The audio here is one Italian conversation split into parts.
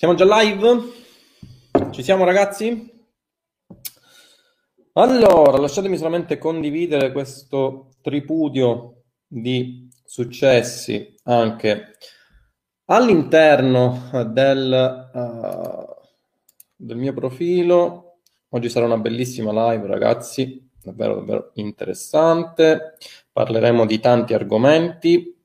Siamo già live? Ci siamo ragazzi? Allora, lasciatemi solamente condividere questo tripudio di successi anche all'interno del, uh, del mio profilo. Oggi sarà una bellissima live ragazzi, davvero davvero interessante. Parleremo di tanti argomenti.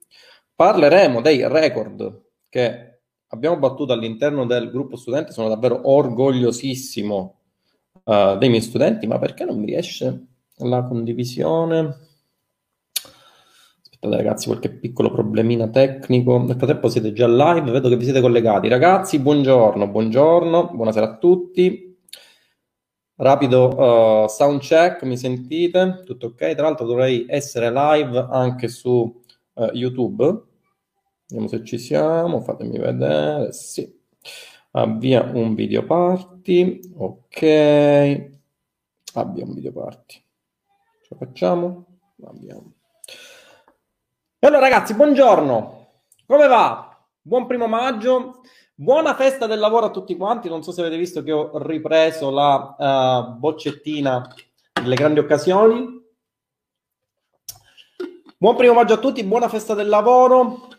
Parleremo dei record che abbiamo battuto all'interno del gruppo studente. Sono davvero orgogliosissimo uh, dei miei studenti, ma perché non mi riesce la condivisione? Aspettate ragazzi, qualche piccolo problemino tecnico. Nel frattempo siete già live, vedo che vi siete collegati. Ragazzi, buongiorno, buongiorno, buonasera a tutti. Rapido uh, sound check, mi sentite? Tutto ok? Tra l'altro dovrei essere live anche su uh, YouTube. Vediamo se ci siamo, fatemi vedere. Sì. Avvia un video party. Ok. Abbia un video party. Ce la facciamo? Abbiamo. E allora ragazzi, buongiorno. Come va? Buon primo maggio. Buona festa del lavoro a tutti quanti. Non so se avete visto che ho ripreso la uh, boccettina delle grandi occasioni. Buon primo maggio a tutti, buona festa del lavoro.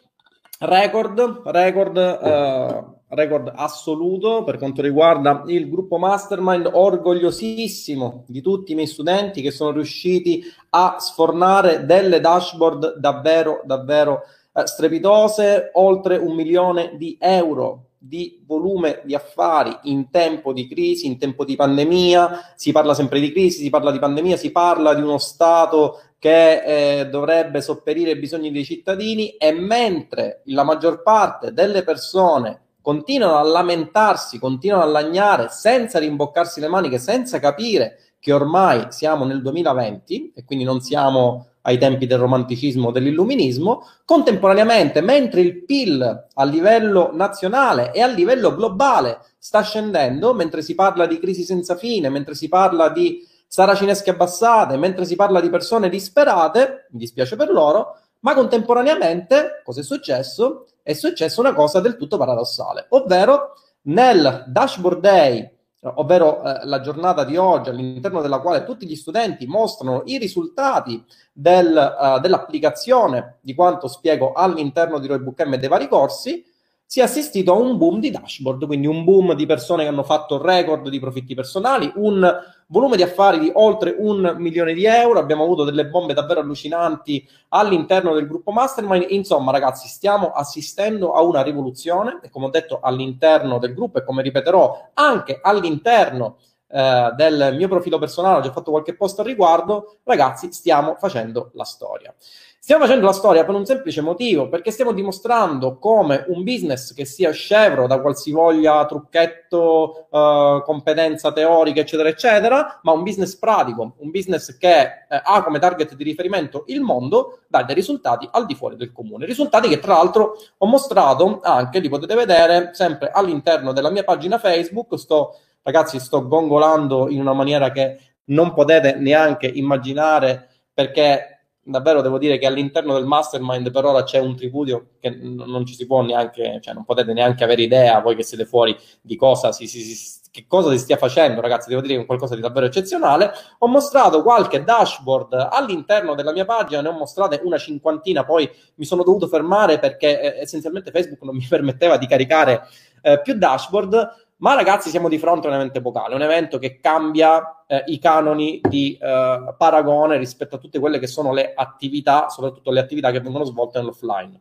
Record, record, uh, record assoluto per quanto riguarda il gruppo Mastermind, orgogliosissimo di tutti i miei studenti che sono riusciti a sfornare delle dashboard davvero, davvero uh, strepitose, oltre un milione di euro di volume di affari in tempo di crisi, in tempo di pandemia, si parla sempre di crisi, si parla di pandemia, si parla di uno Stato che eh, dovrebbe sopperire ai bisogni dei cittadini e mentre la maggior parte delle persone continuano a lamentarsi, continuano a lagnare senza rimboccarsi le maniche, senza capire che ormai siamo nel 2020 e quindi non siamo ai tempi del romanticismo, dell'illuminismo, contemporaneamente, mentre il PIL a livello nazionale e a livello globale sta scendendo, mentre si parla di crisi senza fine, mentre si parla di saracinesche abbassate, mentre si parla di persone disperate, mi dispiace per loro, ma contemporaneamente cosa è successo? È successa una cosa del tutto paradossale, ovvero nel dashboard day ovvero eh, la giornata di oggi all'interno della quale tutti gli studenti mostrano i risultati del, uh, dell'applicazione di quanto spiego all'interno di Roybook M e dei vari corsi, si è assistito a un boom di dashboard, quindi un boom di persone che hanno fatto record di profitti personali, un volume di affari di oltre un milione di euro, abbiamo avuto delle bombe davvero allucinanti all'interno del gruppo Mastermind, insomma ragazzi stiamo assistendo a una rivoluzione e come ho detto all'interno del gruppo e come ripeterò anche all'interno eh, del mio profilo personale, ho già fatto qualche post al riguardo, ragazzi stiamo facendo la storia. Stiamo facendo la storia per un semplice motivo, perché stiamo dimostrando come un business che sia scevro da qualsivoglia trucchetto, uh, competenza teorica, eccetera, eccetera, ma un business pratico, un business che eh, ha come target di riferimento il mondo, dà dei risultati al di fuori del comune. Risultati che tra l'altro ho mostrato anche, li potete vedere sempre all'interno della mia pagina Facebook. Sto, ragazzi, sto gongolando in una maniera che non potete neanche immaginare perché davvero devo dire che all'interno del mastermind per ora c'è un tripudio che non ci si può neanche, cioè non potete neanche avere idea voi che siete fuori di cosa si, si, si, che cosa si stia facendo, ragazzi, devo dire che è qualcosa di davvero eccezionale. Ho mostrato qualche dashboard all'interno della mia pagina, ne ho mostrate una cinquantina, poi mi sono dovuto fermare perché eh, essenzialmente Facebook non mi permetteva di caricare eh, più dashboard ma ragazzi, siamo di fronte a un evento epocale, un evento che cambia eh, i canoni di eh, paragone rispetto a tutte quelle che sono le attività, soprattutto le attività che vengono svolte nell'offline.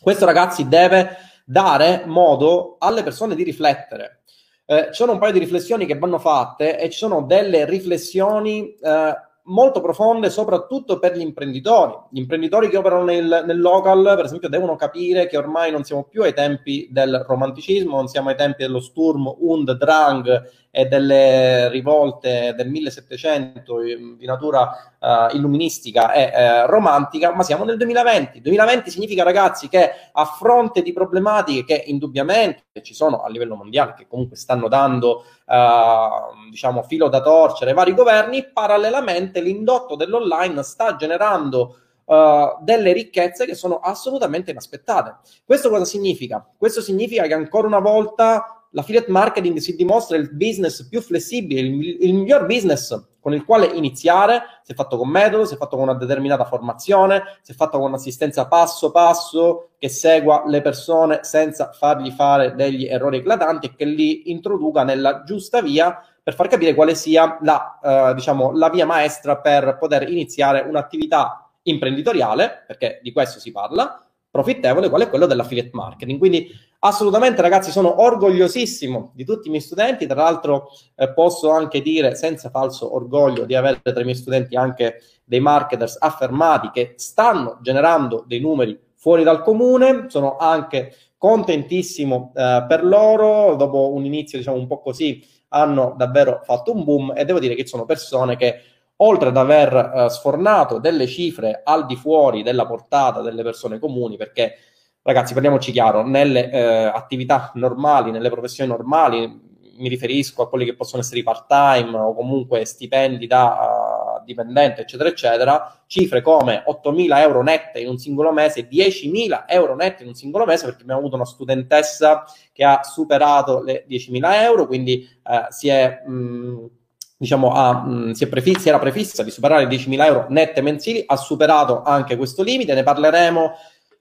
Questo, ragazzi, deve dare modo alle persone di riflettere. Eh, ci sono un paio di riflessioni che vanno fatte e ci sono delle riflessioni eh, molto profonde soprattutto per gli imprenditori. Gli imprenditori che operano nel, nel, local, per esempio, devono capire che ormai non siamo più ai tempi del romanticismo, non siamo ai tempi dello Sturm und Drang e delle rivolte del 1700 di natura uh, illuministica e uh, romantica, ma siamo nel 2020. 2020 significa, ragazzi, che a fronte di problematiche che indubbiamente ci sono a livello mondiale, che comunque stanno dando, uh, diciamo, filo da torcere ai vari governi, parallelamente l'indotto dell'online sta generando Uh, delle ricchezze che sono assolutamente inaspettate. Questo cosa significa? Questo significa che ancora una volta l'affiliate marketing si dimostra il business più flessibile, il, il miglior business con il quale iniziare, se fatto con metodo, se fatto con una determinata formazione, se fatto con un'assistenza passo passo che segua le persone senza fargli fare degli errori eclatanti e che li introduca nella giusta via per far capire quale sia la, eh, diciamo, la via maestra per poter iniziare un'attività imprenditoriale, perché di questo si parla, profittevole, qual è quello dell'affiliate marketing. Quindi assolutamente ragazzi sono orgogliosissimo di tutti i miei studenti, tra l'altro eh, posso anche dire senza falso orgoglio di avere tra i miei studenti anche dei marketers affermati che stanno generando dei numeri fuori dal comune, sono anche contentissimo eh, per loro, dopo un inizio diciamo un po' così hanno davvero fatto un boom e devo dire che sono persone che oltre ad aver eh, sfornato delle cifre al di fuori della portata delle persone comuni, perché ragazzi, parliamoci chiaro, nelle eh, attività normali, nelle professioni normali, mi riferisco a quelli che possono essere i part-time o comunque stipendi da uh, dipendente, eccetera, eccetera, cifre come 8.000 euro nette in un singolo mese, 10.000 euro nette in un singolo mese, perché abbiamo avuto una studentessa che ha superato le 10.000 euro, quindi uh, si è... Mh, diciamo, ha, mh, si, prefissa, si, era prefissa di superare i 10.000 euro nette mensili, ha superato anche questo limite, ne parleremo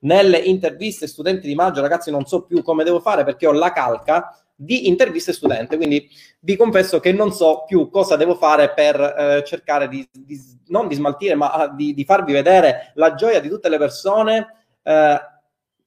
nelle interviste studenti di maggio, ragazzi non so più come devo fare perché ho la calca di interviste studente, quindi vi confesso che non so più cosa devo fare per eh, cercare di, di, non di smaltire, ma ah, di, di, farvi vedere la gioia di tutte le persone eh,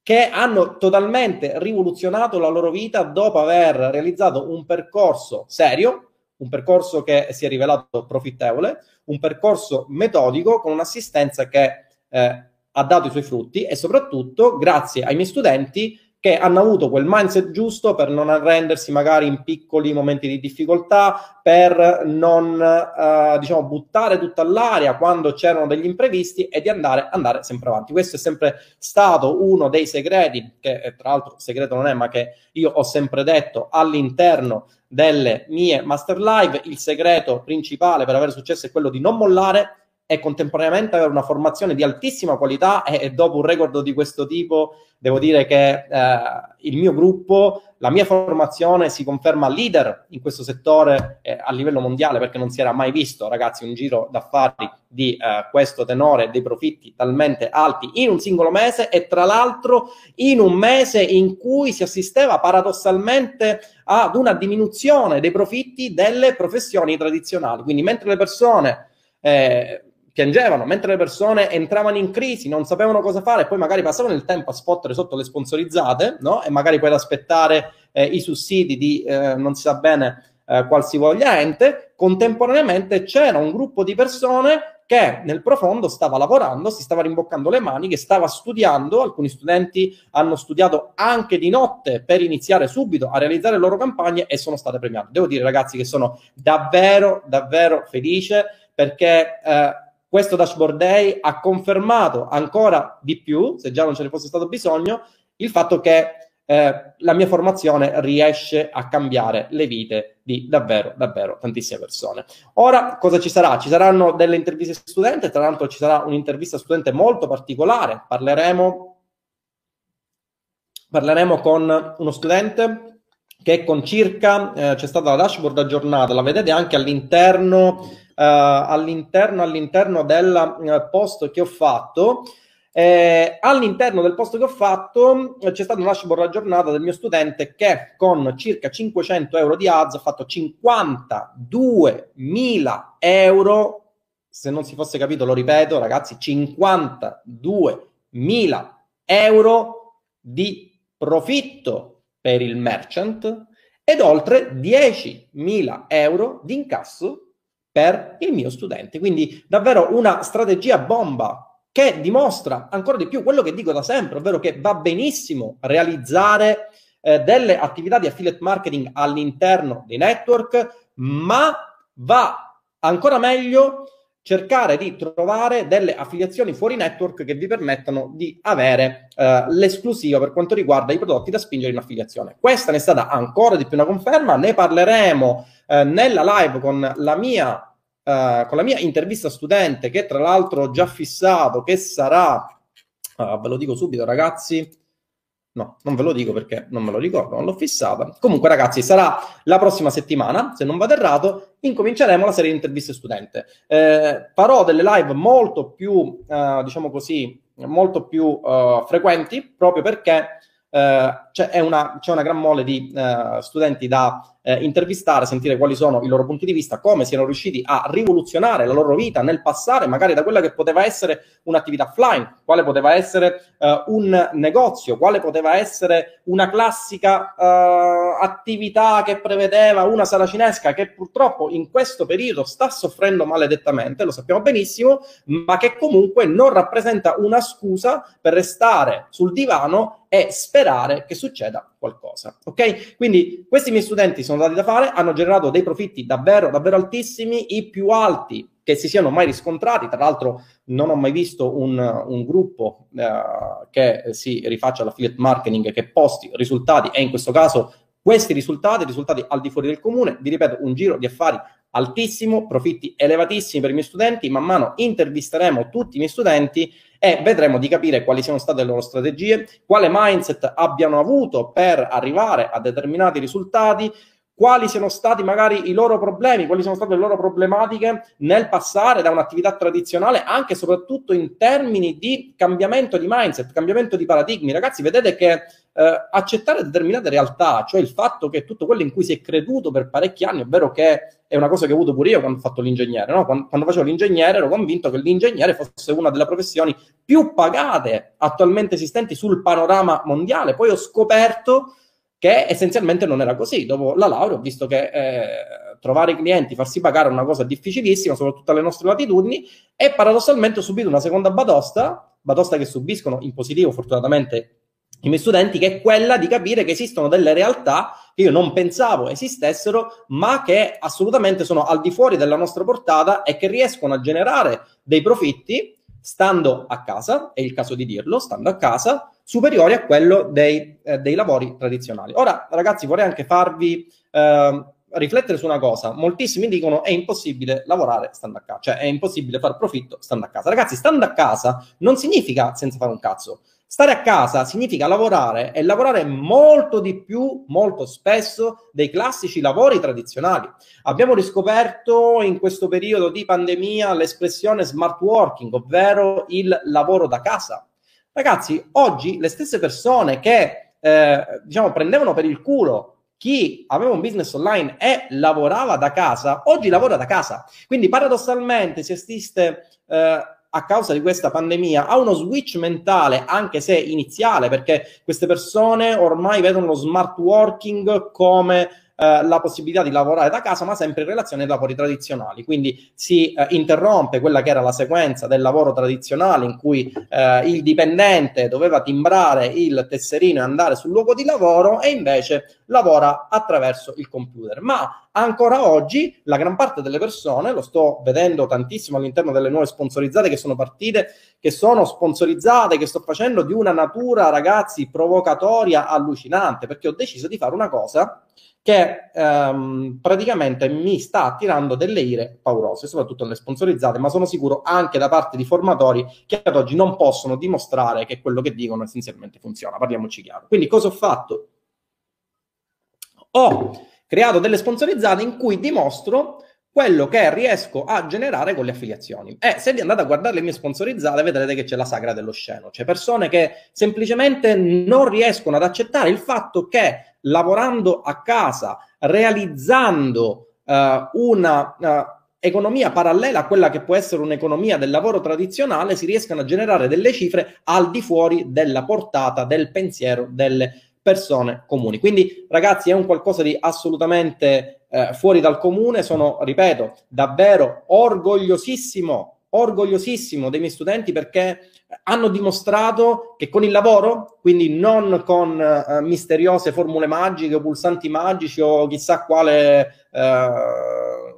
che hanno totalmente rivoluzionato la loro vita dopo aver realizzato un percorso serio, un percorso che si è rivelato profittevole, un percorso metodico con un'assistenza che eh, ha dato i suoi frutti e soprattutto grazie ai miei studenti che hanno avuto quel mindset giusto per non arrendersi magari in piccoli momenti di difficoltà, per non eh, diciamo buttare tutta all'aria quando c'erano degli imprevisti e di andare, andare sempre avanti. Questo è sempre stato uno dei segreti, che eh, tra l'altro segreto non è, ma che io ho sempre detto all'interno delle mie master live. Il segreto principale per avere successo è quello di non mollare e contemporaneamente avere una formazione di altissima qualità e, e dopo un record di questo tipo devo dire che eh, il mio gruppo, la mia formazione si conferma leader in questo settore eh, a livello mondiale perché non si era mai visto ragazzi un giro d'affari di eh, questo tenore dei profitti talmente alti in un singolo mese e tra l'altro in un mese in cui si assisteva paradossalmente ad una diminuzione dei profitti delle professioni tradizionali. Quindi mentre le persone eh, piangevano, mentre le persone entravano in crisi, non sapevano cosa fare, poi magari passavano il tempo a spottere sotto le sponsorizzate, no? E magari poi ad aspettare eh, i sussidi di eh, non si sa bene eh, qualsivoglia ente, contemporaneamente c'era un gruppo di persone che nel profondo stava lavorando, si stava rimboccando le mani, che stava studiando, alcuni studenti hanno studiato anche di notte per iniziare subito a realizzare le loro campagne e sono state premiate. Devo dire ragazzi che sono davvero, davvero felice perché eh, questo dashboard day ha confermato ancora di più, se già non ce ne fosse stato bisogno, il fatto che eh, la mia formazione riesce a cambiare le vite di davvero, davvero tantissime persone. Ora cosa ci sarà? Ci saranno delle interviste studente, tra l'altro ci sarà un'intervista studente molto particolare, parleremo, parleremo con uno studente che con circa, eh, c'è stata la dashboard aggiornata, la vedete anche all'interno all'interno, all'interno del eh, post che ho fatto. Eh, all'interno del post che ho fatto eh, c'è stata una dashboard aggiornata del mio studente che con circa 500 euro di ads ha fatto 52.000 euro. Se non si fosse capito, lo ripeto, ragazzi: 52.000 euro di profitto per il merchant ed oltre 10.000 euro di incasso per il mio studente. Quindi davvero una strategia bomba che dimostra ancora di più quello che dico da sempre, ovvero che va benissimo realizzare eh, delle attività di affiliate marketing all'interno dei network, ma va ancora meglio cercare di trovare delle affiliazioni fuori network che vi permettano di avere eh, l'esclusiva per quanto riguarda i prodotti da spingere in affiliazione. Questa ne è stata ancora di più una conferma, ne parleremo eh, nella live con la mia Uh, con la mia intervista studente, che tra l'altro ho già fissato, che sarà, uh, ve lo dico subito ragazzi, No, non ve lo dico perché non me lo ricordo, non l'ho fissata. Comunque, ragazzi, sarà la prossima settimana, se non vado errato, incominceremo la serie di interviste studente. Eh, farò delle live molto più, eh, diciamo così, molto più eh, frequenti, proprio perché eh, c'è, una, c'è, una, gran mole di eh, studenti da eh, intervistare, sentire quali sono i loro punti di vista, come siano riusciti a rivoluzionare la loro vita nel passare, magari da quella che poteva essere un'attività offline, quale poteva essere eh, un negozio, quale poteva essere una classica eh, attività che prevedeva una sala cinesca che purtroppo in questo periodo sta soffrendo maledettamente, lo sappiamo benissimo, ma che comunque non rappresenta una scusa per restare sul divano e sperare che succeda qualcosa. Ok? Quindi questi miei studenti sono dati da fare, hanno generato dei profitti davvero, davvero altissimi, i più alti che si siano mai riscontrati. Tra l'altro, non ho mai visto un, un gruppo eh, che si rifaccia all'affiliate marketing che posti risultati e in questo caso questi risultati, risultati al di fuori del comune, vi ripeto, un giro di affari altissimo, profitti elevatissimi per i miei studenti, man mano intervisteremo tutti i miei studenti e vedremo di capire quali siano state le loro strategie, quale mindset abbiano avuto per arrivare a determinati risultati, quali siano stati magari i loro problemi, quali sono state le loro problematiche nel passare da un'attività tradizionale, anche e soprattutto in termini di cambiamento di mindset, cambiamento di paradigmi. Ragazzi, vedete che eh, accettare determinate realtà, cioè il fatto che tutto quello in cui si è creduto per parecchi anni, ovvero che è una cosa che ho avuto pure io quando ho fatto l'ingegnere, no? quando, quando facevo l'ingegnere ero convinto che l'ingegnere fosse una delle professioni più pagate attualmente esistenti sul panorama mondiale, poi ho scoperto che essenzialmente non era così. Dopo la laurea ho visto che eh, trovare clienti, farsi pagare è una cosa difficilissima, soprattutto alle nostre latitudini, e paradossalmente ho subito una seconda batosta, batosta che subiscono in positivo fortunatamente i miei studenti, che è quella di capire che esistono delle realtà che io non pensavo esistessero, ma che assolutamente sono al di fuori della nostra portata e che riescono a generare dei profitti stando a casa, è il caso di dirlo, stando a casa, superiori a quello dei, eh, dei lavori tradizionali. Ora, ragazzi, vorrei anche farvi eh, riflettere su una cosa. Moltissimi dicono è impossibile lavorare stando a casa, cioè è impossibile fare profitto stando a casa. Ragazzi, stando a casa non significa senza fare un cazzo. Stare a casa significa lavorare e lavorare molto di più, molto spesso, dei classici lavori tradizionali. Abbiamo riscoperto in questo periodo di pandemia l'espressione smart working, ovvero il lavoro da casa. Ragazzi, oggi le stesse persone che eh, diciamo prendevano per il culo chi aveva un business online e lavorava da casa, oggi lavora da casa. Quindi paradossalmente si assiste eh, a causa di questa pandemia a uno switch mentale, anche se iniziale, perché queste persone ormai vedono lo smart working come eh, la possibilità di lavorare da casa, ma sempre in relazione ai lavori tradizionali. Quindi si eh, interrompe quella che era la sequenza del lavoro tradizionale in cui eh, il dipendente doveva timbrare il tesserino e andare sul luogo di lavoro e invece lavora attraverso il computer. Ma ancora oggi la gran parte delle persone, lo sto vedendo tantissimo all'interno delle nuove sponsorizzate che sono partite, che sono sponsorizzate, che sto facendo di una natura, ragazzi, provocatoria, allucinante, perché ho deciso di fare una cosa che ehm, praticamente mi sta attirando delle ire paurose, soprattutto nelle sponsorizzate, ma sono sicuro anche da parte di formatori che ad oggi non possono dimostrare che quello che dicono essenzialmente funziona. Parliamoci chiaro. Quindi cosa ho fatto? Ho creato delle sponsorizzate in cui dimostro quello che riesco a generare con le affiliazioni. E se vi andate a guardare le mie sponsorizzate, vedrete che c'è la sagra dello sceno, cioè persone che semplicemente non riescono ad accettare il fatto che lavorando a casa, realizzando uh, una uh, economia parallela a quella che può essere un'economia del lavoro tradizionale, si riescano a generare delle cifre al di fuori della portata del pensiero delle persone comuni. Quindi, ragazzi, è un qualcosa di assolutamente eh, fuori dal comune. Sono, ripeto, davvero orgogliosissimo orgogliosissimo dei miei studenti perché hanno dimostrato che con il lavoro, quindi non con uh, misteriose formule magiche o pulsanti magici o chissà quale uh,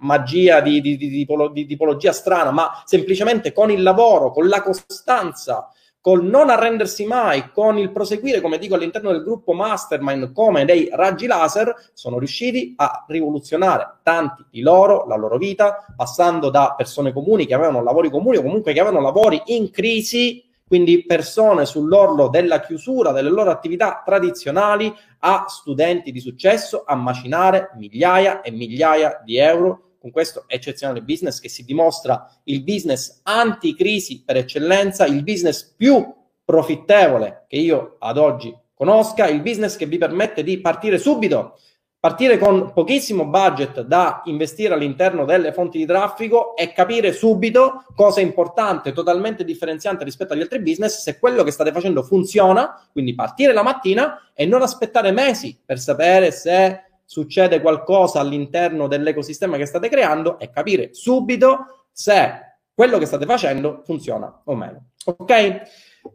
magia di, di, di, di, tipologia strana, ma semplicemente con il lavoro, con la costanza, col non arrendersi mai, con il proseguire, come dico all'interno del gruppo Mastermind, come dei raggi laser, sono riusciti a rivoluzionare tanti di loro, la loro vita, passando da persone comuni che avevano lavori comuni o comunque che avevano lavori in crisi quindi persone sull'orlo della chiusura delle loro attività tradizionali a studenti di successo a macinare migliaia e migliaia di euro con questo eccezionale business che si dimostra il business anticrisi per eccellenza, il business più profittevole che io ad oggi conosca, il business che vi permette di partire subito, partire con pochissimo budget da investire all'interno delle fonti di traffico e capire subito cosa è importante, totalmente differenziante rispetto agli altri business, se quello che state facendo funziona, quindi partire la mattina e non aspettare mesi per sapere se succede qualcosa all'interno dell'ecosistema che state creando e capire subito se quello che state facendo funziona o meno. Ok?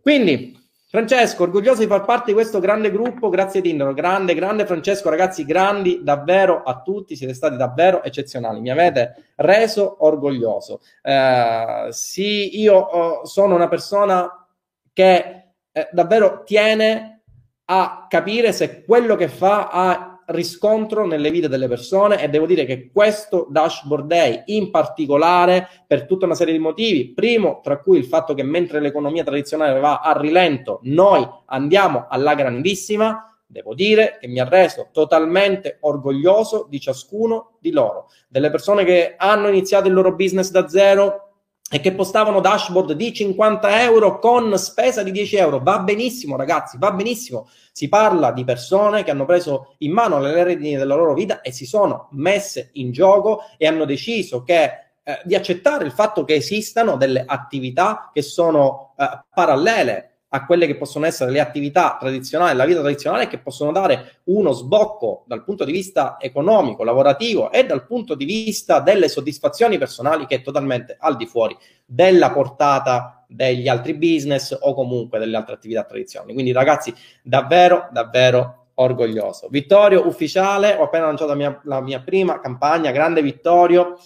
Quindi, Francesco, orgoglioso di far parte di questo grande gruppo, grazie Tinder, grande, grande Francesco, ragazzi, grandi davvero a tutti, siete stati davvero eccezionali, mi avete reso orgoglioso. Eh, sì, io oh, sono una persona che eh, davvero tiene a capire se quello che fa ha riscontro nelle vite delle persone e devo dire che questo dashboard day in particolare per tutta una serie di motivi, primo tra cui il fatto che mentre l'economia tradizionale va a rilento, noi andiamo alla grandissima, devo dire che mi ha reso totalmente orgoglioso di ciascuno di loro, delle persone che hanno iniziato il loro business da zero e che postavano dashboard di 50 euro con spesa di 10 euro. Va benissimo, ragazzi, va benissimo. Si parla di persone che hanno preso in mano le redini della loro vita e si sono messe in gioco e hanno deciso che, eh, di accettare il fatto che esistano delle attività che sono eh, parallele a quelle che possono essere le attività tradizionali, la vita tradizionale, che possono dare uno sbocco dal punto di vista economico, lavorativo e dal punto di vista delle soddisfazioni personali che è totalmente al di fuori della portata degli altri business o comunque delle altre attività tradizionali. Quindi ragazzi, davvero, davvero orgoglioso. Vittorio ufficiale, ho appena lanciato la mia, la mia prima campagna, grande Vittorio.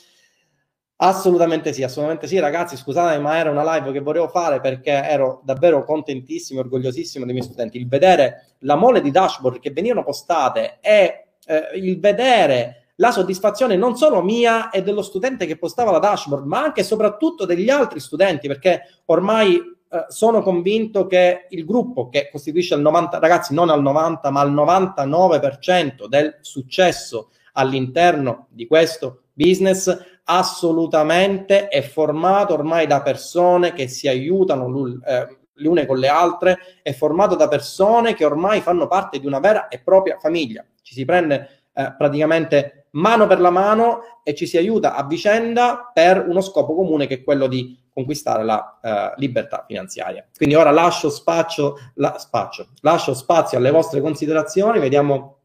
Assolutamente sì, assolutamente sì, ragazzi. Scusate, ma era una live che volevo fare perché ero davvero contentissimo, orgogliosissimo dei miei studenti. Il vedere la mole di dashboard che venivano postate e eh, il vedere la soddisfazione non solo mia e dello studente che postava la dashboard, ma anche e soprattutto degli altri studenti, perché ormai eh, sono convinto che il gruppo che costituisce il 90, ragazzi, non al 90, ma al 99% del successo all'interno di questo business assolutamente è formato ormai da persone che si aiutano eh, le une con le altre, è formato da persone che ormai fanno parte di una vera e propria famiglia. Ci si prende eh, praticamente mano per la mano e ci si aiuta a vicenda per uno scopo comune che è quello di conquistare la eh, libertà finanziaria. Quindi ora lascio spazio, la, spazio, lascio spazio alle vostre considerazioni, vediamo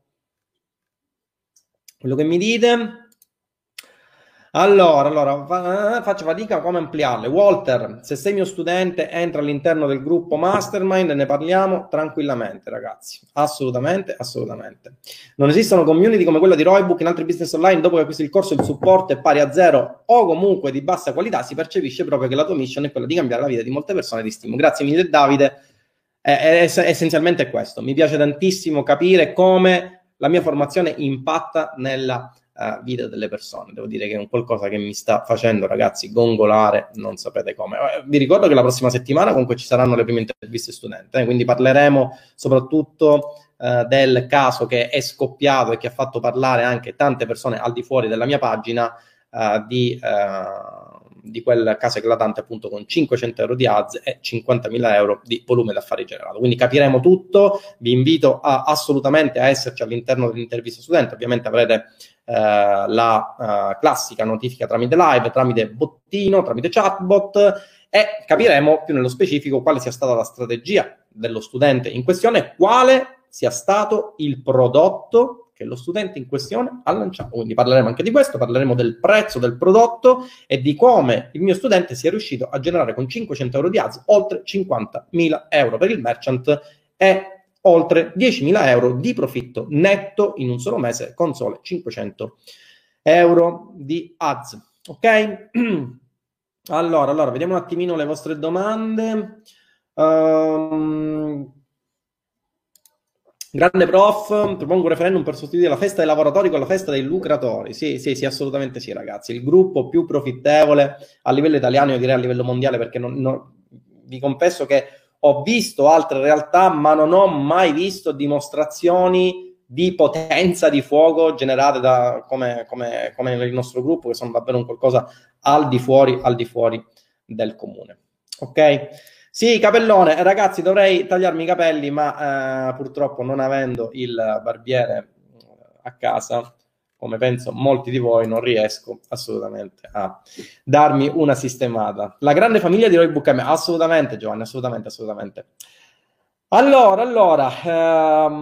quello che mi dite. Allora, allora, faccio fatica a come ampliarle. Walter, se sei mio studente, entra all'interno del gruppo Mastermind e ne parliamo tranquillamente, ragazzi. Assolutamente, assolutamente. Non esistono community come quella di Roybook in altri business online. Dopo che acquisti il corso, il supporto è pari a zero o comunque di bassa qualità. Si percepisce proprio che la tua mission è quella di cambiare la vita di molte persone di stimo. Grazie mille, Davide. È, è, è, essenzialmente questo. Mi piace tantissimo capire come la mia formazione impatta nella uh, vita delle persone. Devo dire che è un qualcosa che mi sta facendo, ragazzi, gongolare, non sapete come. Eh, vi ricordo che la prossima settimana comunque ci saranno le prime interviste studenti, eh, quindi parleremo soprattutto uh, del caso che è scoppiato e che ha fatto parlare anche tante persone al di fuori della mia pagina uh, di di quel caso eclatante appunto con 500 euro di ads e 50.000 euro di volume d'affari generato. Quindi capiremo tutto, vi invito a, assolutamente a esserci all'interno dell'intervista studente, ovviamente avrete eh, la eh, classica notifica tramite live, tramite bottino, tramite chatbot e capiremo più nello specifico quale sia stata la strategia dello studente in questione, quale sia stato il prodotto che lo studente in questione ha lanciato. Quindi parleremo anche di questo, parleremo del prezzo del prodotto e di come il mio studente sia riuscito a generare con 500 euro di ads oltre 50.000 euro per il merchant e oltre 10.000 euro di profitto netto in un solo mese con sole 500 euro di ads. Ok? Allora, allora, vediamo un attimino le vostre domande. Um, Grande prof, propongo un referendum per sostituire la festa dei lavoratori con la festa dei lucratori. Sì, sì, sì, assolutamente sì, ragazzi. Il gruppo più profittevole a livello italiano, io direi a livello mondiale, perché non, non, vi confesso che ho visto altre realtà, ma non ho mai visto dimostrazioni di potenza di fuoco generate da, come, come, come nel nostro gruppo, che sono davvero un qualcosa al di fuori, al di fuori del comune. Ok? Sì, capellone, ragazzi, dovrei tagliarmi i capelli, ma eh, purtroppo non avendo il barbiere a casa, come penso molti di voi, non riesco assolutamente a darmi una sistemata. La grande famiglia di Roy Book assolutamente Giovanni, assolutamente, assolutamente. Allora, allora, ehm,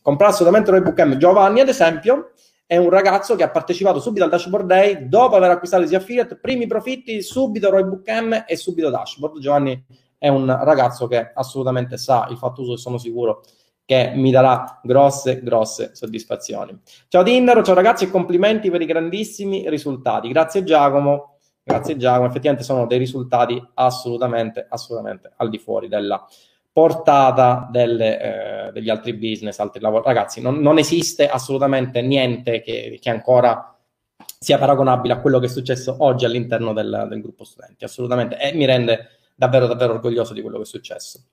comprare assolutamente Roy Book Giovanni, ad esempio, è un ragazzo che ha partecipato subito al Dashboard Day dopo aver acquistato Easy Affiliate, primi profitti, subito Roy Book e subito Dashboard. Giovanni è un ragazzo che assolutamente sa il fatto uso sono sicuro che mi darà grosse, grosse soddisfazioni. Ciao Tinder, ciao ragazzi e complimenti per i grandissimi risultati. Grazie Giacomo, grazie Giacomo, effettivamente sono dei risultati assolutamente, assolutamente al di fuori della portata delle, eh, degli altri business, altri lavori. Ragazzi, non, non esiste assolutamente niente che, che, ancora sia paragonabile a quello che è successo oggi all'interno del, del gruppo studenti, assolutamente, e mi rende davvero, davvero orgoglioso di quello che è successo.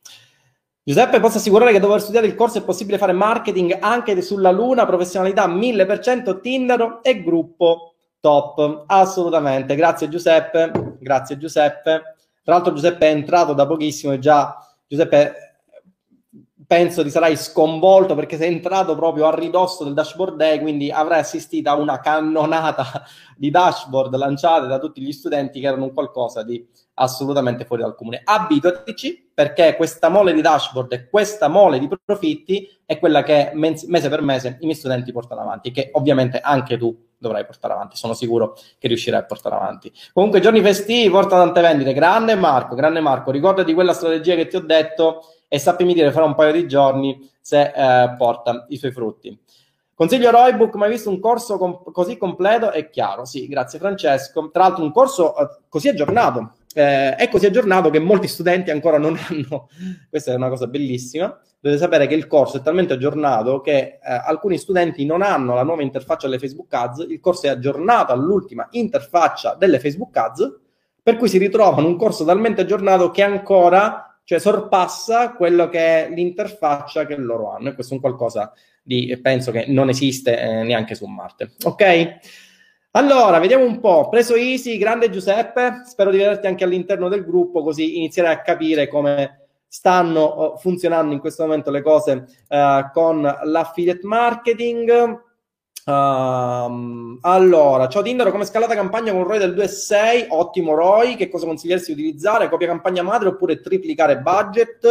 Giuseppe, posso assicurare che dopo aver studiato il corso è possibile fare marketing anche sulla Luna, professionalità 1000%, Tinder e gruppo top. Assolutamente. Grazie Giuseppe. Grazie Giuseppe. Tra l'altro Giuseppe è entrato da pochissimo e già Giuseppe, penso ti sarai sconvolto perché sei entrato proprio a ridosso del dashboard day, quindi avrai assistito a una cannonata di dashboard lanciate da tutti gli studenti che erano un qualcosa di assolutamente fuori dal comune. Abituatici perché questa mole di dashboard e questa mole di profitti è quella che mese per mese i miei studenti portano avanti, che ovviamente anche tu dovrai portare avanti. Sono sicuro che riuscirai a portare avanti. Comunque, giorni festivi portano tante vendite. Grande Marco, grande Marco, ricordati quella strategia che ti ho detto e sappimi dire fra un paio di giorni se eh, porta i suoi frutti. Consiglio Roybook, mai visto un corso com- così completo e chiaro? Sì, grazie Francesco. Tra l'altro un corso eh, così aggiornato. Eh, è così aggiornato che molti studenti ancora non hanno, questa è una cosa bellissima, dovete sapere che il corso è talmente aggiornato che eh, alcuni studenti non hanno la nuova interfaccia delle Facebook Ads, il corso è aggiornato all'ultima interfaccia delle Facebook Ads, per cui si ritrovano un corso talmente aggiornato che ancora cioè, sorpassa quello che è l'interfaccia che loro hanno e questo è un qualcosa di, penso che non esiste eh, neanche su Marte. Ok? Allora, vediamo un po'. Preso easy, grande Giuseppe, spero di vederti anche all'interno del gruppo così inizierai a capire come stanno oh, funzionando in questo momento le cose uh, con l'affiliate marketing. Um, allora, ciao Tindaro, come scalata campagna con un ROI del 2,6? Ottimo ROI, che cosa consigliersi di utilizzare? Copia campagna madre oppure triplicare budget?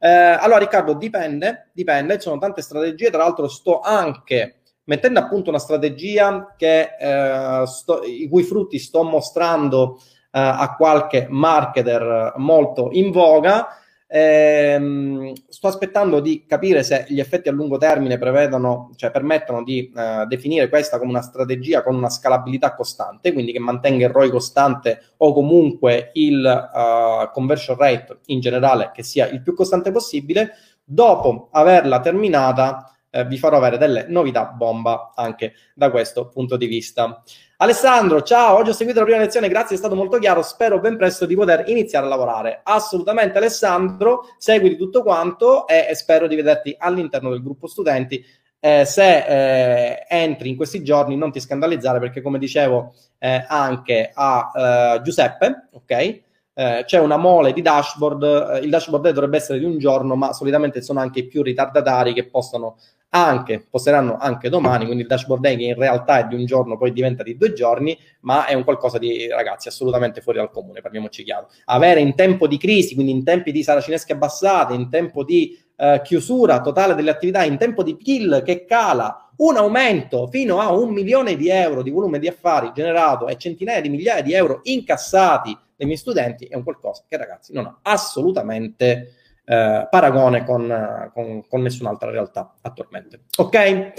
Eh, allora Riccardo, dipende, dipende, ci sono tante strategie, tra l'altro sto anche mettendo a punto una strategia che, eh, sto, i cui frutti sto mostrando eh, a qualche marketer molto in voga Ehm, sto aspettando di capire se gli effetti a lungo termine prevedono, cioè permettono di eh, definire questa come una strategia con una scalabilità costante, quindi che mantenga il ROI costante o comunque il uh, conversion rate in generale che sia il più costante possibile. Dopo averla terminata, eh, vi farò avere delle novità bomba anche da questo punto di vista. Alessandro, ciao, oggi ho seguito la prima lezione, grazie, è stato molto chiaro, spero ben presto di poter iniziare a lavorare. Assolutamente Alessandro, segui tutto quanto e, e spero di vederti all'interno del gruppo studenti. Eh, se eh, entri in questi giorni non ti scandalizzare perché come dicevo eh, anche a eh, Giuseppe, ok? Eh, c'è una mole di dashboard, eh, il dashboard dovrebbe essere di un giorno, ma solitamente sono anche i più ritardatari che possono anche, posteranno anche domani, quindi il dashboard day in realtà è di un giorno, poi diventa di due giorni, ma è un qualcosa di, ragazzi, assolutamente fuori dal comune, parliamoci chiaro. Avere in tempo di crisi, quindi in tempi di saracinesche abbassate, in tempo di eh, chiusura totale delle attività, in tempo di PIL che cala, un aumento fino a un milione di euro di volume di affari generato e centinaia di migliaia di euro incassati dai miei studenti, è un qualcosa che, ragazzi, non ha assolutamente eh, paragone con, con, con, nessun'altra realtà attualmente. Ok?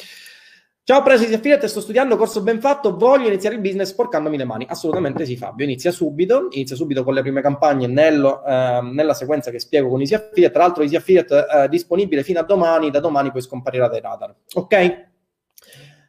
Ciao Presi affiliate, sto studiando corso ben fatto, voglio iniziare il business sporcandomi le mani. Assolutamente sì, Fabio. Inizia subito, inizia subito con le prime campagne nello, eh, nella sequenza che spiego con Easy Affiliate. Tra l'altro, Easy Affiliate eh, disponibile fino a domani, da domani poi scomparirà dai radar. Ok?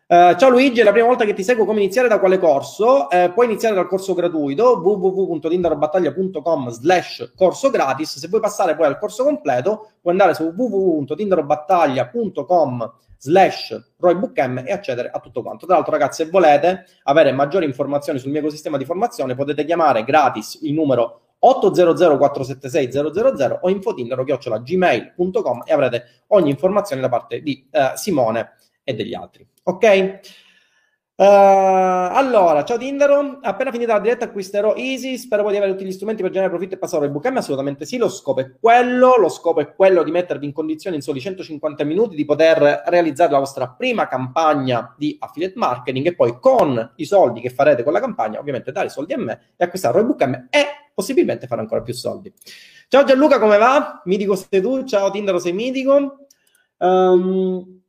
Uh, ciao Luigi, è la prima volta che ti seguo. Come iniziare da quale corso? Uh, puoi iniziare dal corso gratuito www.tindarobattaglia.com slash corso gratis. Se vuoi passare poi al corso completo, puoi andare su www.tindarobattaglia.com slash roybookm e accedere a tutto quanto. Tra l'altro, ragazzi, se volete avere maggiori informazioni sul mio ecosistema di formazione, potete chiamare gratis il numero 800 476 000 o infotindaro-gmail.com e avrete ogni informazione da parte di uh, Simone e degli altri. Ok? Uh, allora, ciao Tindaro, appena finita la diretta acquisterò Easy, spero poi di avere tutti gli strumenti per generare profitto e passare al bookend, assolutamente sì, lo scopo è quello, lo scopo è quello di mettervi in condizione in soli 150 minuti di poter realizzare la vostra prima campagna di affiliate marketing e poi con i soldi che farete con la campagna, ovviamente dare i soldi a me e acquistare il bookend e possibilmente fare ancora più soldi. Ciao Gianluca, come va? Mitico sei tu, ciao Tindaro sei mitico. Um,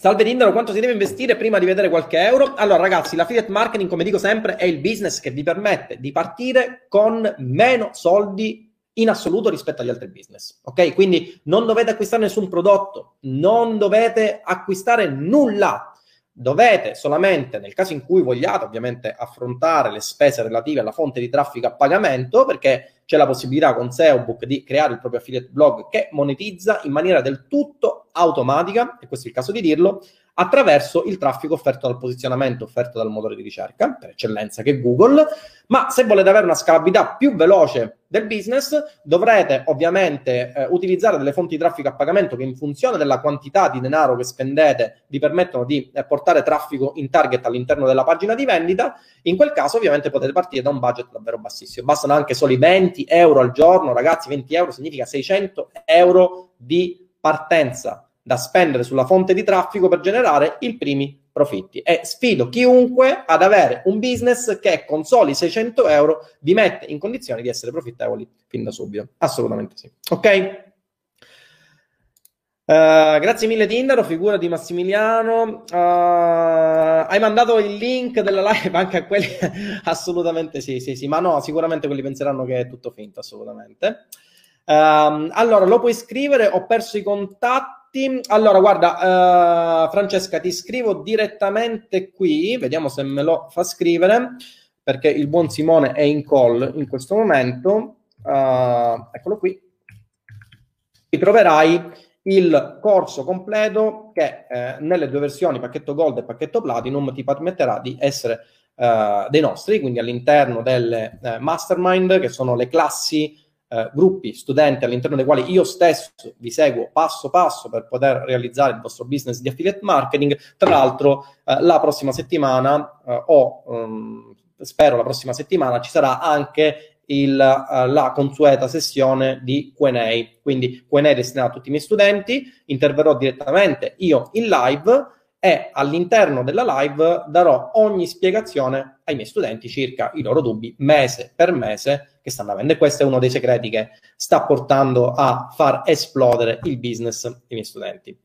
Salve Tindaro, quanto si deve investire prima di vedere qualche euro? Allora ragazzi, l'affiliate marketing, come dico sempre, è il business che vi permette di partire con meno soldi in assoluto rispetto agli altri business. Ok? Quindi non dovete acquistare nessun prodotto, non dovete acquistare nulla. Dovete solamente, nel caso in cui vogliate ovviamente affrontare le spese relative alla fonte di traffico a pagamento, perché c'è la possibilità con SEObook di creare il proprio affiliate blog che monetizza in maniera del tutto automatica, e questo è il caso di dirlo, attraverso il traffico offerto dal posizionamento offerto dal motore di ricerca, per eccellenza che è Google, ma se volete avere una scalabilità più veloce del business, dovrete ovviamente eh, utilizzare delle fonti di traffico a pagamento che in funzione della quantità di denaro che spendete vi permettono di eh, portare traffico in target all'interno della pagina di vendita. In quel caso ovviamente potete partire da un budget davvero bassissimo, bastano anche soli 20 euro al giorno, ragazzi, 20 euro significa 600 euro di partenza da spendere sulla fonte di traffico per generare i primi profitti. E sfido chiunque ad avere un business che con soli 600 euro vi mette in condizioni di essere profittevoli fin da subito. Assolutamente sì. Ok? Uh, grazie mille Tindaro, figura di Massimiliano. Uh, hai mandato il link della live anche a quelli? assolutamente sì, sì, sì, ma no, sicuramente quelli penseranno che è tutto finto, assolutamente. Uh, allora, lo puoi scrivere, ho perso i contatti contatti. Allora, guarda, uh, Francesca, ti scrivo direttamente qui, vediamo se me lo fa scrivere, perché il buon Simone è in call in questo momento. Uh, eccolo qui. Ti troverai il corso completo che eh, nelle due versioni, pacchetto Gold e pacchetto Platinum, ti permetterà di essere uh, dei nostri, quindi all'interno delle eh, mastermind, che sono le classi eh, gruppi studenti all'interno dei quali io stesso vi seguo passo passo per poter realizzare il vostro business di affiliate marketing. Tra l'altro, eh, la prossima settimana eh, o um, spero la prossima settimana ci sarà anche il, uh, la consueta sessione di QA. Quindi QA destinata a tutti i miei studenti, interverrò direttamente io in live e all'interno della live darò ogni spiegazione ai miei studenti circa i loro dubbi mese per mese che stanno avendo e questo è uno dei segreti che sta portando a far esplodere il business dei miei studenti.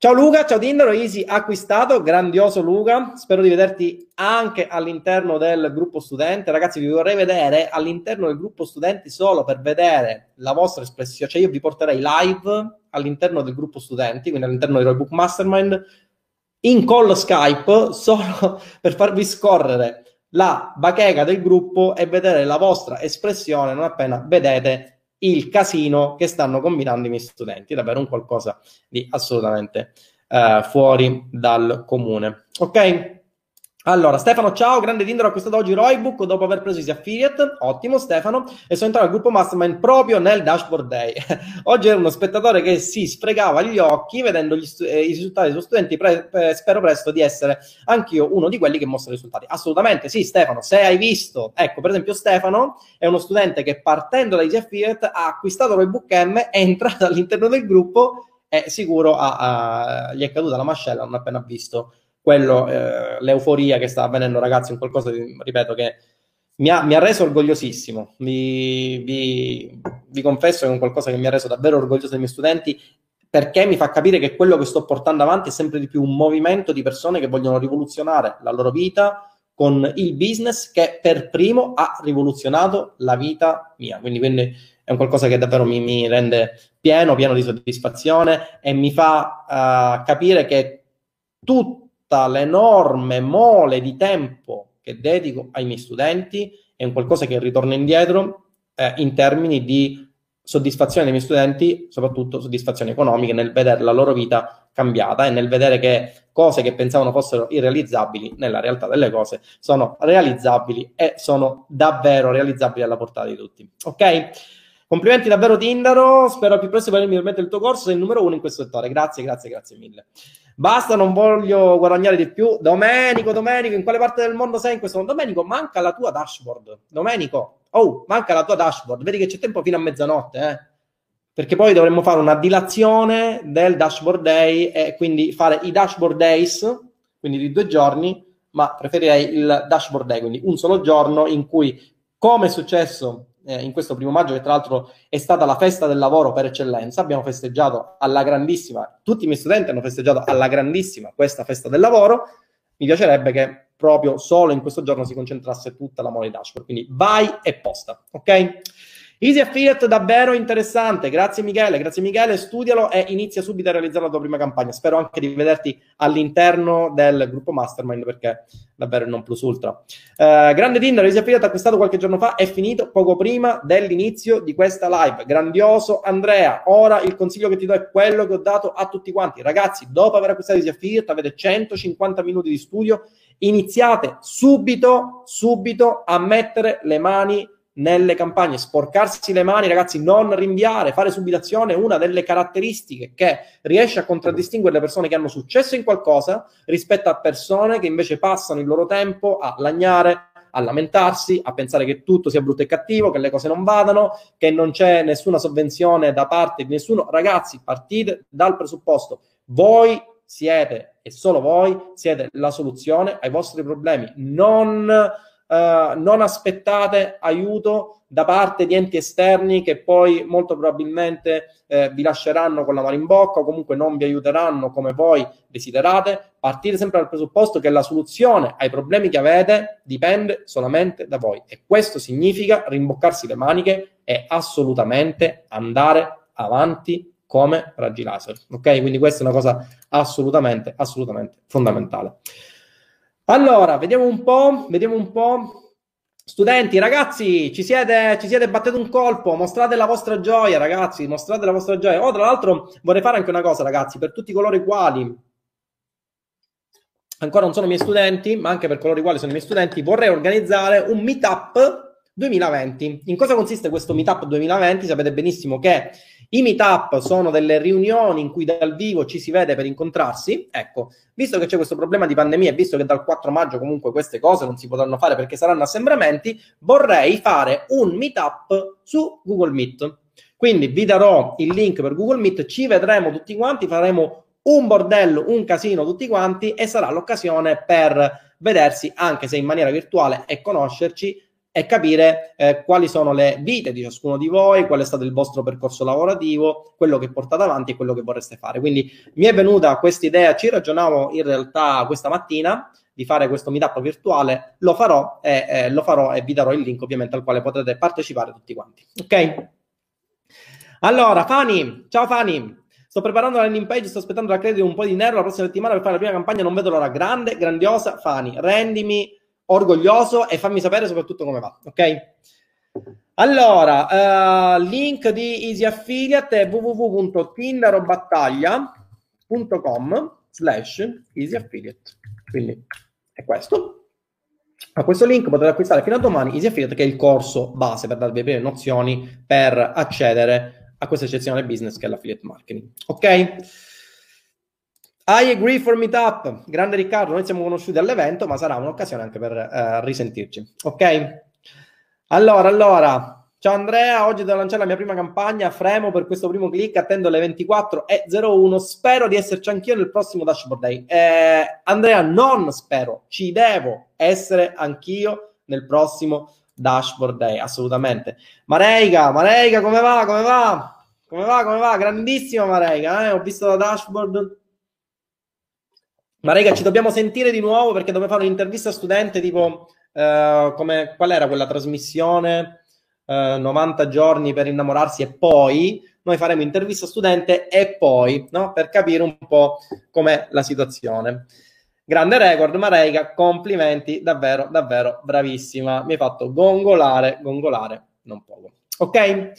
Ciao Luca, ciao Tindaro, Easy acquistato, grandioso Luca, spero di vederti anche all'interno del gruppo studente. Ragazzi, vi vorrei vedere all'interno del gruppo studenti solo per vedere la vostra espressione, cioè io vi porterei live all'interno del gruppo studenti, quindi all'interno del Book Mastermind, in call Skype solo per farvi scorrere la bacheca del gruppo e vedere la vostra espressione non appena vedete il casino che stanno combinando i miei studenti. È davvero un qualcosa di assolutamente uh, fuori dal comune. Ok? Allora, Stefano, ciao, grande Tinder, ho acquistato oggi Roybook dopo aver preso i affiliate, ottimo Stefano, e sono entrato al gruppo Mastermind proprio nel dashboard day. oggi ero uno spettatore che si sfregava gli occhi vedendo stu- eh, i risultati dei suoi studenti, pre- pre- spero presto di essere anch'io uno di quelli che mostra i risultati. Assolutamente sì, Stefano, se hai visto, ecco, per esempio Stefano è uno studente che partendo dagli affiliate ha acquistato Roybook M, è entrato all'interno del gruppo e sicuro ha, ha, gli è caduta la mascella non appena visto quello, eh, l'euforia che sta avvenendo, ragazzi, è qualcosa, di, ripeto, che mi ha, mi ha reso orgogliosissimo. Vi, vi, vi, confesso che è un qualcosa che mi ha reso davvero orgoglioso dei miei studenti perché mi fa capire che quello che sto portando avanti è sempre di più un movimento di persone che vogliono rivoluzionare la loro vita con il business che per primo ha rivoluzionato la vita mia. Quindi, quindi è un qualcosa che davvero mi, mi, rende pieno, pieno di soddisfazione e mi fa uh, capire che tutti tutta l'enorme mole di tempo che dedico ai miei studenti è un qualcosa che ritorna indietro eh, in termini di soddisfazione dei miei studenti, soprattutto soddisfazione economica nel vedere la loro vita cambiata e nel vedere che cose che pensavano fossero irrealizzabili, nella realtà delle cose, sono realizzabili e sono davvero realizzabili alla portata di tutti. Ok? Complimenti davvero Tindaro, spero più presto venirmi permettere il tuo corso, sei il numero uno in questo settore. Grazie, grazie, grazie mille. Basta, non voglio guadagnare di più. Domenico, Domenico, in quale parte del mondo sei in questo momento? Domenico, manca la tua dashboard. Domenico, oh, manca la tua dashboard. Vedi che c'è tempo fino a mezzanotte, eh? Perché poi dovremmo fare una dilazione del dashboard day e quindi fare i dashboard days, quindi di due giorni, ma preferirei il dashboard day, quindi un solo giorno in cui, come è successo eh, in questo primo maggio, che tra l'altro è stata la festa del lavoro per eccellenza. Abbiamo festeggiato alla grandissima, tutti i miei studenti hanno festeggiato alla grandissima questa festa del lavoro. Mi piacerebbe che proprio solo in questo giorno si concentrasse tutta la mole dashboard. Quindi vai e posta, ok? Easy Affiliate davvero interessante, grazie Michele, grazie Michele, studialo e inizia subito a realizzare la tua prima campagna. Spero anche di vederti all'interno del gruppo Mastermind perché davvero non plus ultra. Uh, grande Tinder, Easy Affiliate acquistato qualche giorno fa, è finito poco prima dell'inizio di questa live. Grandioso Andrea, ora il consiglio che ti do è quello che ho dato a tutti quanti. Ragazzi, dopo aver acquistato Easy Affiliate avete 150 minuti di studio, iniziate subito, subito a mettere le mani nelle campagne, sporcarsi le mani, ragazzi, non rinviare, fare subitazione è una delle caratteristiche che riesce a contraddistinguere le persone che hanno successo in qualcosa rispetto a persone che invece passano il loro tempo a lagnare, a lamentarsi, a pensare che tutto sia brutto e cattivo, che le cose non vadano, che non c'è nessuna sovvenzione da parte di nessuno. Ragazzi, partite dal presupposto, voi siete e solo voi siete la soluzione ai vostri problemi. Non Uh, non aspettate aiuto da parte di enti esterni che poi molto probabilmente eh, vi lasceranno con la mano in bocca o comunque non vi aiuteranno come voi desiderate. Partite sempre dal presupposto che la soluzione ai problemi che avete dipende solamente da voi e questo significa rimboccarsi le maniche e assolutamente andare avanti come raggi laser. Ok? Quindi questa è una cosa assolutamente, assolutamente fondamentale. Allora, vediamo un po', vediamo un po'. Studenti, ragazzi, ci siete, ci siete battete un colpo, mostrate la vostra gioia, ragazzi, mostrate la vostra gioia. Oh, tra l'altro, vorrei fare anche una cosa, ragazzi, per tutti coloro i quali ancora non sono miei studenti, ma anche per coloro i quali sono miei studenti, vorrei organizzare un meetup 2020. In cosa consiste questo meetup 2020? Sapete benissimo che i meetup sono delle riunioni in cui dal vivo ci si vede per incontrarsi. Ecco, visto che c'è questo problema di pandemia e visto che dal 4 maggio comunque queste cose non si potranno fare perché saranno assembramenti, vorrei fare un meetup su Google Meet. Quindi vi darò il link per Google Meet, ci vedremo tutti quanti, faremo un bordello, un casino tutti quanti e sarà l'occasione per vedersi anche se in maniera virtuale e conoscerci e capire eh, quali sono le vite di ciascuno di voi, qual è stato il vostro percorso lavorativo, quello che portate avanti e quello che vorreste fare. Quindi mi è venuta questa idea, ci ragionavo in realtà questa mattina di fare questo meetup virtuale, lo farò e, eh, lo farò e vi darò il link ovviamente al quale potrete partecipare tutti quanti. Ok? Allora, Fani, ciao Fani. Sto preparando la landing page, sto aspettando la credito un po' di nero la prossima settimana per fare la prima campagna, non vedo l'ora. Grande, grandiosa Fani, rendimi orgoglioso e fammi sapere soprattutto come va, ok? Allora, uh, link di Easy Affiliate è www.tindarobattaglia.com slash Easy Affiliate. Quindi è questo. A questo link potete acquistare fino a domani Easy Affiliate, che è il corso base per darvi le prime nozioni per accedere a questo eccezionale business che è l'affiliate marketing. Ok? I agree for meetup. Grande Riccardo, noi siamo conosciuti all'evento, ma sarà un'occasione anche per uh, risentirci. Ok? Allora, allora. Ciao Andrea, oggi devo lanciare la mia prima campagna, fremo per questo primo click, attendo le 24.01, spero di esserci anch'io nel prossimo Dashboard Day. Eh, Andrea, non spero, ci devo essere anch'io nel prossimo Dashboard Day, assolutamente. Mareiga, Mareiga, come va, come va? Come va, come va? Grandissima Mareiga, eh? ho visto la dashboard ma raga, ci dobbiamo sentire di nuovo perché dobbiamo fare un'intervista studente tipo uh, come qual era quella trasmissione eh, 90 giorni per innamorarsi e poi noi faremo intervista studente e poi no, per capire un po' com'è la situazione. Grande record, Mareica, complimenti, davvero, davvero bravissima. Mi hai fatto gongolare, gongolare, non poco. Ok?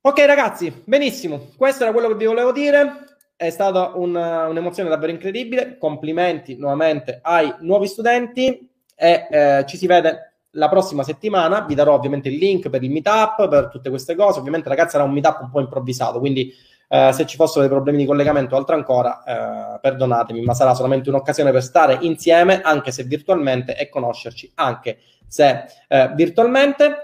Ok ragazzi, benissimo, questo era quello che vi volevo dire. È stata un, un'emozione davvero incredibile. Complimenti nuovamente ai nuovi studenti e eh, ci si vede la prossima settimana. Vi darò ovviamente il link per il meetup, per tutte queste cose. Ovviamente ragazzi sarà un meetup un po' improvvisato, quindi eh, se ci fossero dei problemi di collegamento o altro ancora, eh, perdonatemi, ma sarà solamente un'occasione per stare insieme, anche se virtualmente, e conoscerci anche se eh, virtualmente.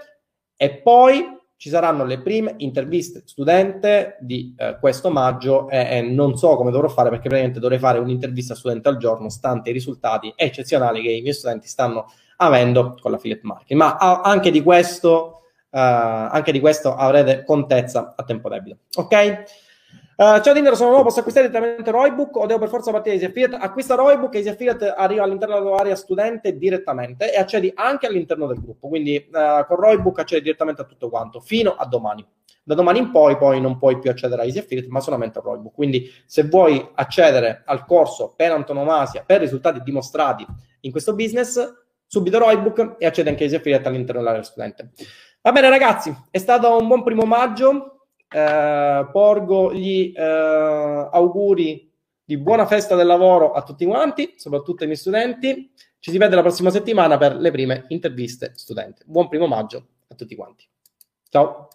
E poi ci saranno le prime interviste studente di eh, questo maggio e, e, non so come dovrò fare perché praticamente dovrei fare un'intervista studente al giorno stante i risultati eccezionali che i miei studenti stanno avendo con l'affiliate marketing ma a, anche di questo uh, anche di questo avrete contezza a tempo debito ok Uh, ciao Tinder, sono nuovo, posso acquistare direttamente Roybook o devo per forza partire Easy Affiliate? Acquista Roybook, Easy Affiliate arriva all'interno della tua area studente direttamente e accedi anche all'interno del gruppo, quindi uh, con Roybook accedi direttamente a tutto quanto, fino a domani. Da domani in poi, poi non puoi più accedere a Easy Affiliate, ma solamente a Roybook. Quindi se vuoi accedere al corso per antonomasia, per risultati dimostrati in questo business, subito Roybook e accedi anche a Easy Affiliate all'interno dell'area studente. Va bene ragazzi, è stato un buon primo maggio eh, porgo gli eh, auguri di buona festa del lavoro a tutti quanti, soprattutto ai miei studenti. Ci si vede la prossima settimana per le prime interviste studenti. Buon primo maggio a tutti quanti. Ciao.